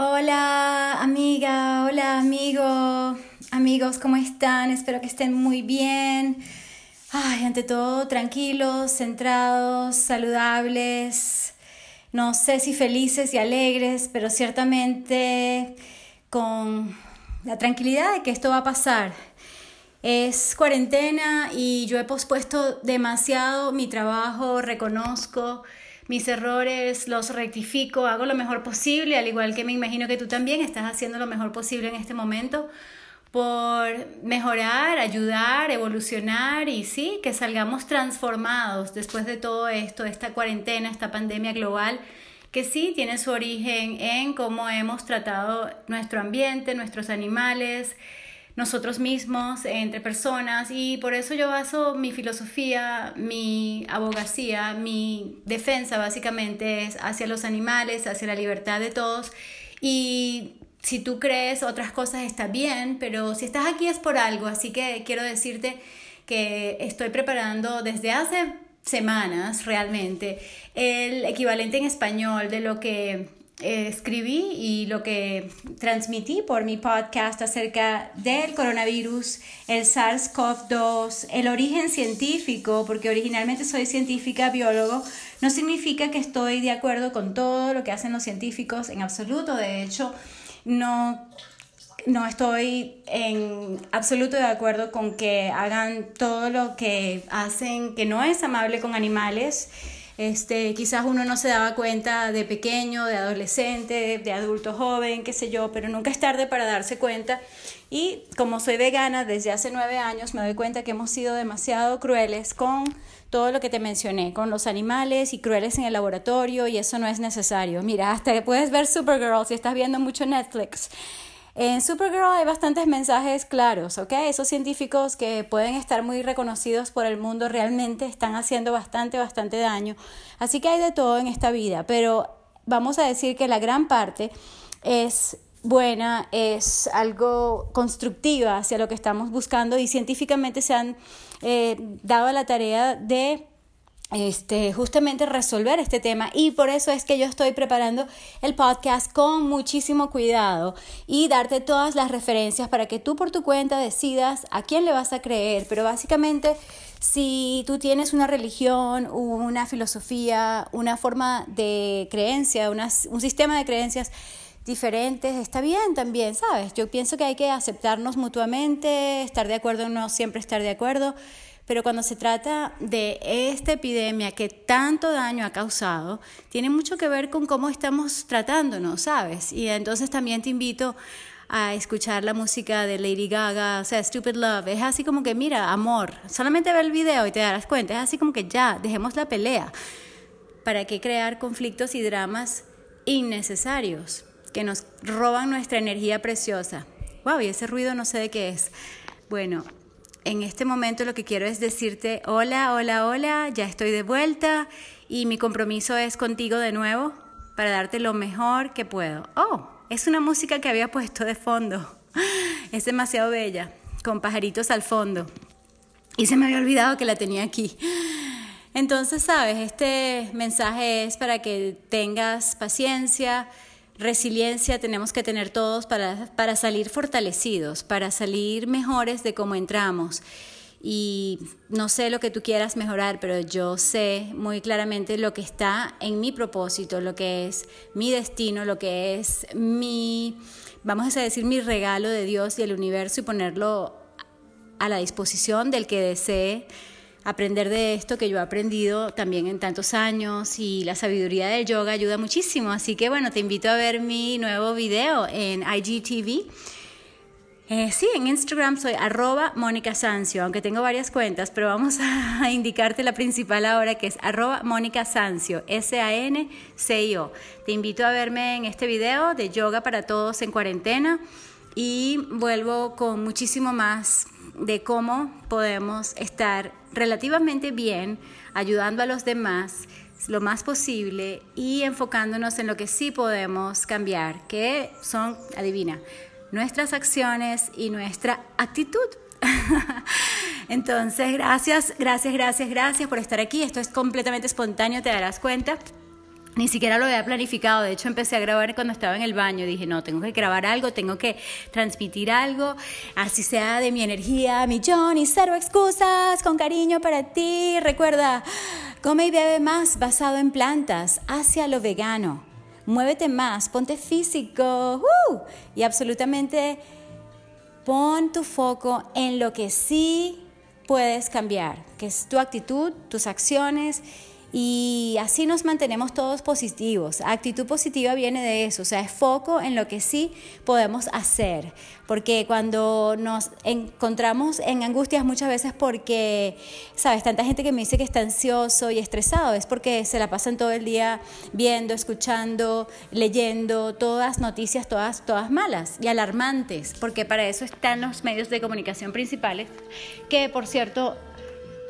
Hola amiga, hola amigo, amigos, ¿cómo están? Espero que estén muy bien. Ay, ante todo, tranquilos, centrados, saludables, no sé si felices y alegres, pero ciertamente con la tranquilidad de que esto va a pasar. Es cuarentena y yo he pospuesto demasiado mi trabajo, reconozco mis errores los rectifico, hago lo mejor posible, al igual que me imagino que tú también estás haciendo lo mejor posible en este momento por mejorar, ayudar, evolucionar y sí, que salgamos transformados después de todo esto, esta cuarentena, esta pandemia global, que sí tiene su origen en cómo hemos tratado nuestro ambiente, nuestros animales, nosotros mismos, entre personas, y por eso yo baso mi filosofía, mi abogacía, mi defensa básicamente es hacia los animales, hacia la libertad de todos, y si tú crees otras cosas está bien, pero si estás aquí es por algo, así que quiero decirte que estoy preparando desde hace semanas realmente el equivalente en español de lo que eh, escribí y lo que transmití por mi podcast acerca del coronavirus, el SARS-CoV-2, el origen científico, porque originalmente soy científica, biólogo, no significa que estoy de acuerdo con todo lo que hacen los científicos en absoluto, de hecho, no no estoy en absoluto de acuerdo con que hagan todo lo que hacen que no es amable con animales este, quizás uno no se daba cuenta de pequeño, de adolescente, de adulto joven, qué sé yo, pero nunca es tarde para darse cuenta. Y como soy vegana desde hace nueve años, me doy cuenta que hemos sido demasiado crueles con todo lo que te mencioné, con los animales y crueles en el laboratorio y eso no es necesario. Mira, hasta puedes ver Supergirl si estás viendo mucho Netflix. En Supergirl hay bastantes mensajes claros, ¿ok? Esos científicos que pueden estar muy reconocidos por el mundo realmente están haciendo bastante, bastante daño. Así que hay de todo en esta vida, pero vamos a decir que la gran parte es buena, es algo constructiva hacia lo que estamos buscando y científicamente se han eh, dado la tarea de este, justamente resolver este tema. Y por eso es que yo estoy preparando el podcast con muchísimo cuidado y darte todas las referencias para que tú por tu cuenta decidas a quién le vas a creer, pero básicamente si tú tienes una religión, una filosofía, una forma de creencia, un sistema de creencias diferentes, está bien también, ¿sabes? Yo pienso que hay que aceptarnos mutuamente, estar de acuerdo o no siempre estar de acuerdo pero cuando se trata de esta epidemia que tanto daño ha causado, tiene mucho que ver con cómo estamos tratándonos, ¿sabes? Y entonces también te invito a escuchar la música de Lady Gaga, o sea, Stupid Love. Es así como que, mira, amor, solamente ve el video y te darás cuenta. Es así como que ya, dejemos la pelea. ¿Para qué crear conflictos y dramas innecesarios que nos roban nuestra energía preciosa? Wow, y ese ruido no sé de qué es. Bueno, en este momento lo que quiero es decirte, hola, hola, hola, ya estoy de vuelta y mi compromiso es contigo de nuevo para darte lo mejor que puedo. Oh, es una música que había puesto de fondo. Es demasiado bella, con pajaritos al fondo. Y se me había olvidado que la tenía aquí. Entonces, sabes, este mensaje es para que tengas paciencia, resiliencia tenemos que tener todos para, para salir fortalecidos, para salir mejores de cómo entramos. Y no sé lo que tú quieras mejorar, pero yo sé muy claramente lo que está en mi propósito, lo que es mi destino, lo que es mi, vamos a decir, mi regalo de Dios y el universo y ponerlo a la disposición del que desee aprender de esto que yo he aprendido también en tantos años y la sabiduría del yoga ayuda muchísimo. Así que bueno, te invito a ver mi nuevo video en IGTV. Eh, sí, en Instagram soy arroba Mónica Sancio, aunque tengo varias cuentas, pero vamos a indicarte la principal ahora que es arroba Mónica Sancio, S-A-N-C-I-O. Te invito a verme en este video de yoga para todos en cuarentena y vuelvo con muchísimo más de cómo podemos estar relativamente bien ayudando a los demás lo más posible y enfocándonos en lo que sí podemos cambiar, que son, adivina, nuestras acciones y nuestra actitud. Entonces, gracias, gracias, gracias, gracias por estar aquí. Esto es completamente espontáneo, te darás cuenta. Ni siquiera lo había planificado, de hecho empecé a grabar cuando estaba en el baño, dije, no, tengo que grabar algo, tengo que transmitir algo, así sea de mi energía, millón y cero excusas, con cariño para ti. Recuerda, come y bebe más basado en plantas, hacia lo vegano. Muévete más, ponte físico ¡uh! y absolutamente pon tu foco en lo que sí puedes cambiar, que es tu actitud, tus acciones y así nos mantenemos todos positivos. Actitud positiva viene de eso, o sea, es foco en lo que sí podemos hacer. Porque cuando nos encontramos en angustias muchas veces porque, sabes, tanta gente que me dice que está ansioso y estresado, es porque se la pasan todo el día viendo, escuchando, leyendo todas noticias, todas, todas malas y alarmantes, porque para eso están los medios de comunicación principales, que por cierto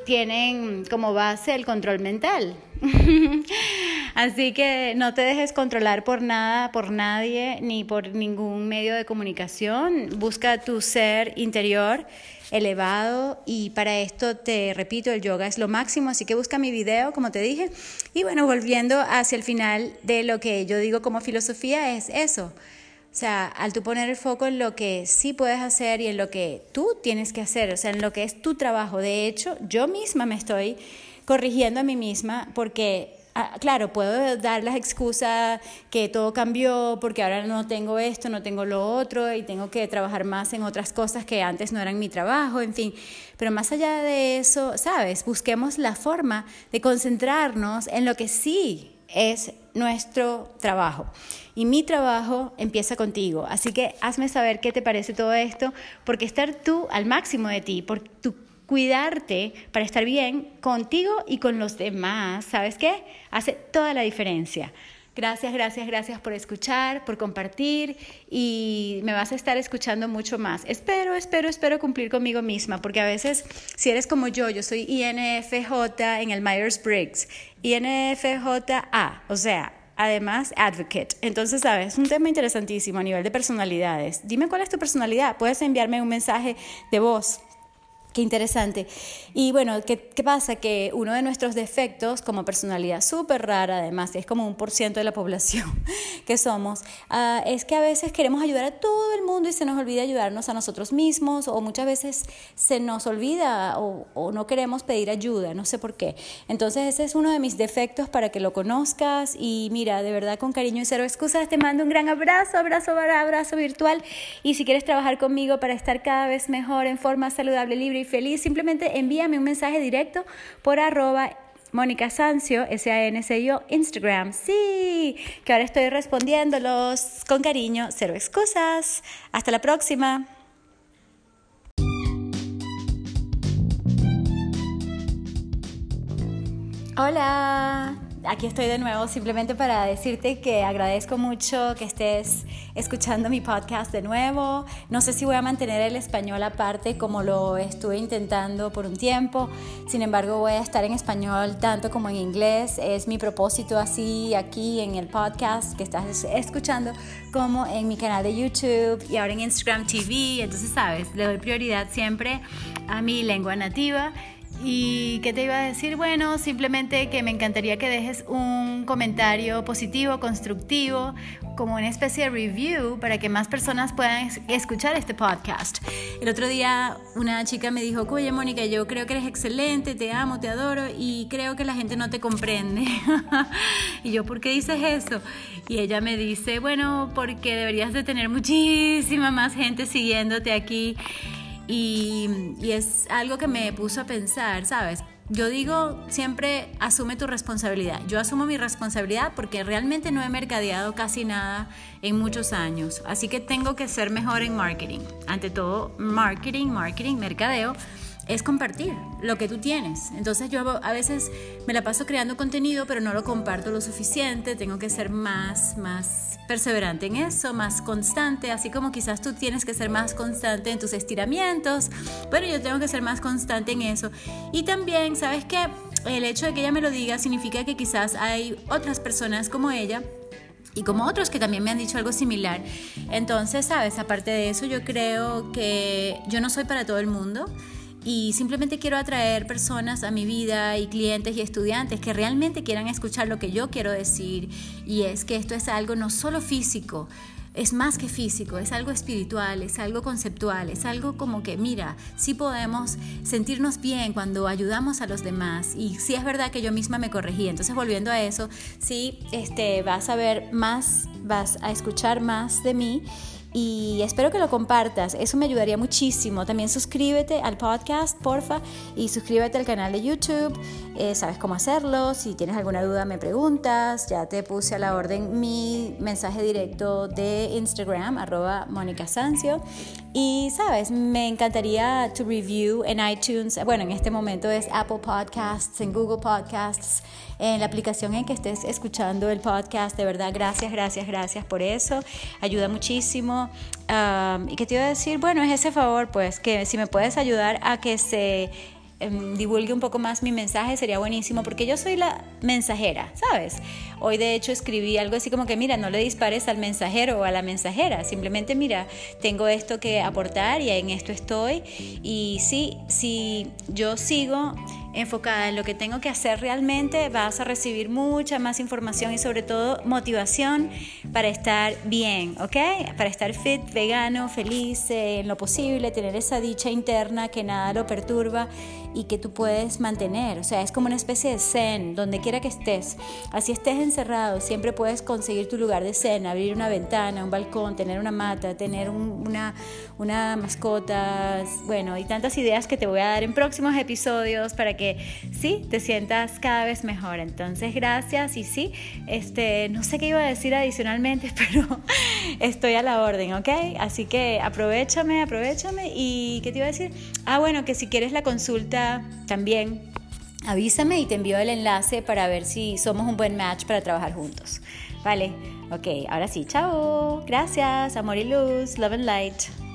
tienen como base el control mental. Así que no te dejes controlar por nada, por nadie, ni por ningún medio de comunicación. Busca tu ser interior elevado y para esto te repito, el yoga es lo máximo, así que busca mi video, como te dije. Y bueno, volviendo hacia el final de lo que yo digo como filosofía es eso. O sea, al tú poner el foco en lo que sí puedes hacer y en lo que tú tienes que hacer, o sea, en lo que es tu trabajo. De hecho, yo misma me estoy corrigiendo a mí misma porque, ah, claro, puedo dar las excusas que todo cambió porque ahora no tengo esto, no tengo lo otro y tengo que trabajar más en otras cosas que antes no eran mi trabajo, en fin. Pero más allá de eso, ¿sabes? Busquemos la forma de concentrarnos en lo que sí es nuestro trabajo. Y mi trabajo empieza contigo. Así que hazme saber qué te parece todo esto, porque estar tú al máximo de ti, por tu cuidarte para estar bien contigo y con los demás, ¿sabes qué? Hace toda la diferencia. Gracias, gracias, gracias por escuchar, por compartir y me vas a estar escuchando mucho más. Espero, espero, espero cumplir conmigo misma, porque a veces si eres como yo, yo soy INFJ en el Myers-Briggs, INFJA, o sea, además advocate. Entonces, sabes, es un tema interesantísimo a nivel de personalidades. Dime cuál es tu personalidad. Puedes enviarme un mensaje de voz Qué interesante. Y bueno, ¿qué, pasa? Que uno de nuestros defectos como personalidad súper rara, además, es como un por ciento de la población que somos, ah, es que a veces queremos ayudar a todo el mundo y se nos olvida ayudarnos a nosotros mismos o muchas veces se nos olvida o, o no queremos pedir ayuda, no sé por qué. Entonces ese es uno de mis defectos para que lo conozcas y mira, de verdad con cariño y cero excusas te mando un gran abrazo, abrazo, abrazo virtual y si quieres trabajar conmigo para estar cada vez mejor en forma saludable, libre, y feliz, simplemente envíame un mensaje directo por arroba Mónica Sancio, S-A-N-C-I-O, Instagram. Sí, que ahora estoy respondiéndolos con cariño, cero excusas. Hasta la próxima. Hola aquí estoy de nuevo simplemente para decirte que agradezco mucho que estés escuchando mi podcast de nuevo. No sé si voy a mantener el español aparte como lo estuve intentando por un tiempo. Sin embargo, voy a estar en español tanto como en inglés. Es mi propósito así aquí en el podcast que estás escuchando como en mi canal de YouTube y ahora en Instagram TV. Entonces, sabes, le doy prioridad siempre a mi lengua nativa ¿Y qué te iba a decir? Bueno, simplemente que me encantaría que dejes un comentario positivo, constructivo, como una especie de review para que más personas puedan escuchar este podcast. El otro día una chica me dijo, oye Mónica, yo creo que eres excelente, te amo, te adoro y creo que la gente no te comprende. y yo, ¿por qué dices eso? Y ella me dice, bueno, porque deberías de tener muchísima más gente siguiéndote aquí y, es algo que me puso a pensar, ¿sabes? Yo digo siempre asume tu responsabilidad. Yo asumo mi responsabilidad porque realmente no he mercadeado casi nada en muchos años. Así que tengo que ser mejor en marketing. Ante todo, marketing, marketing, mercadeo es compartir lo que tú tienes. Entonces yo a veces me la paso creando contenido, pero no lo comparto lo suficiente. Tengo que ser más, más perseverante en eso, más constante, así como quizás tú tienes que ser más constante en tus estiramientos, pero yo tengo que ser más constante en eso. Y también, ¿sabes qué? El hecho de que ella me lo diga significa que quizás hay otras personas como ella y como otros que también me han dicho algo similar. Entonces, sabes, aparte de eso, yo creo que yo no soy para todo el mundo y simplemente quiero atraer personas a mi vida y clientes y estudiantes que realmente quieran escuchar lo que yo quiero decir y es que esto es algo no solo físico, es más que físico, es algo espiritual, es algo conceptual, es algo como que, mira, sí podemos sentirnos bien cuando ayudamos a los demás. Y sí es verdad que yo misma me corregí. Entonces, volviendo a eso, sí este, vas a ver más, vas a escuchar más de mí y espero que lo compartas, eso me ayudaría muchísimo. También suscríbete al podcast, porfa, y suscríbete al canal de YouTube, eh, sabes cómo hacerlo, si tienes alguna duda me preguntas, ya te puse a la orden mi mensaje directo de Instagram, arroba Mónica Sancio, y sabes, me encantaría tu review en iTunes, bueno, en este momento es Apple Podcasts, en Google Podcasts, en la aplicación en que estés escuchando el podcast. De verdad, gracias, gracias, gracias por eso. Ayuda muchísimo. ¿Y qué te iba a decir? Bueno, es ese favor, pues, que si me puedes ayudar a que se em, divulgue un poco más mi mensaje sería buenísimo porque yo soy la mensajera, ¿sabes? Hoy de hecho escribí algo así como que mira, no le dispares al mensajero o a la mensajera, simplemente mira, tengo esto que aportar y en esto estoy y sí, si yo sigo enfocada en lo que tengo que hacer realmente, vas a recibir mucha más información y sobre todo motivación para estar bien, ¿ok? Para estar fit, vegano, feliz eh, en lo posible, tener esa dicha interna que nada lo perturba y que tú puedes mantener. O sea, es como una especie de zen, donde quiera que estés. Así estés encerrado, siempre puedes conseguir tu lugar de zen, abrir una ventana, un balcón, tener una mata, tener una, una mascota, bueno, y tantas ideas que te voy a dar en próximos episodios para que sí, te sientas cada vez mejor. Entonces, gracias y sí, este, no sé qué iba a decir adicionalmente, pero estoy a la orden, ¿ok? Así que aprovechame, aprovechame y ¿qué te iba a decir? Ah, bueno, que si quieres la consulta también avísame y te envío el enlace para ver si somos un buen match para trabajar juntos. Vale, ok, ahora sí, chao, gracias, amor y luz, love and light.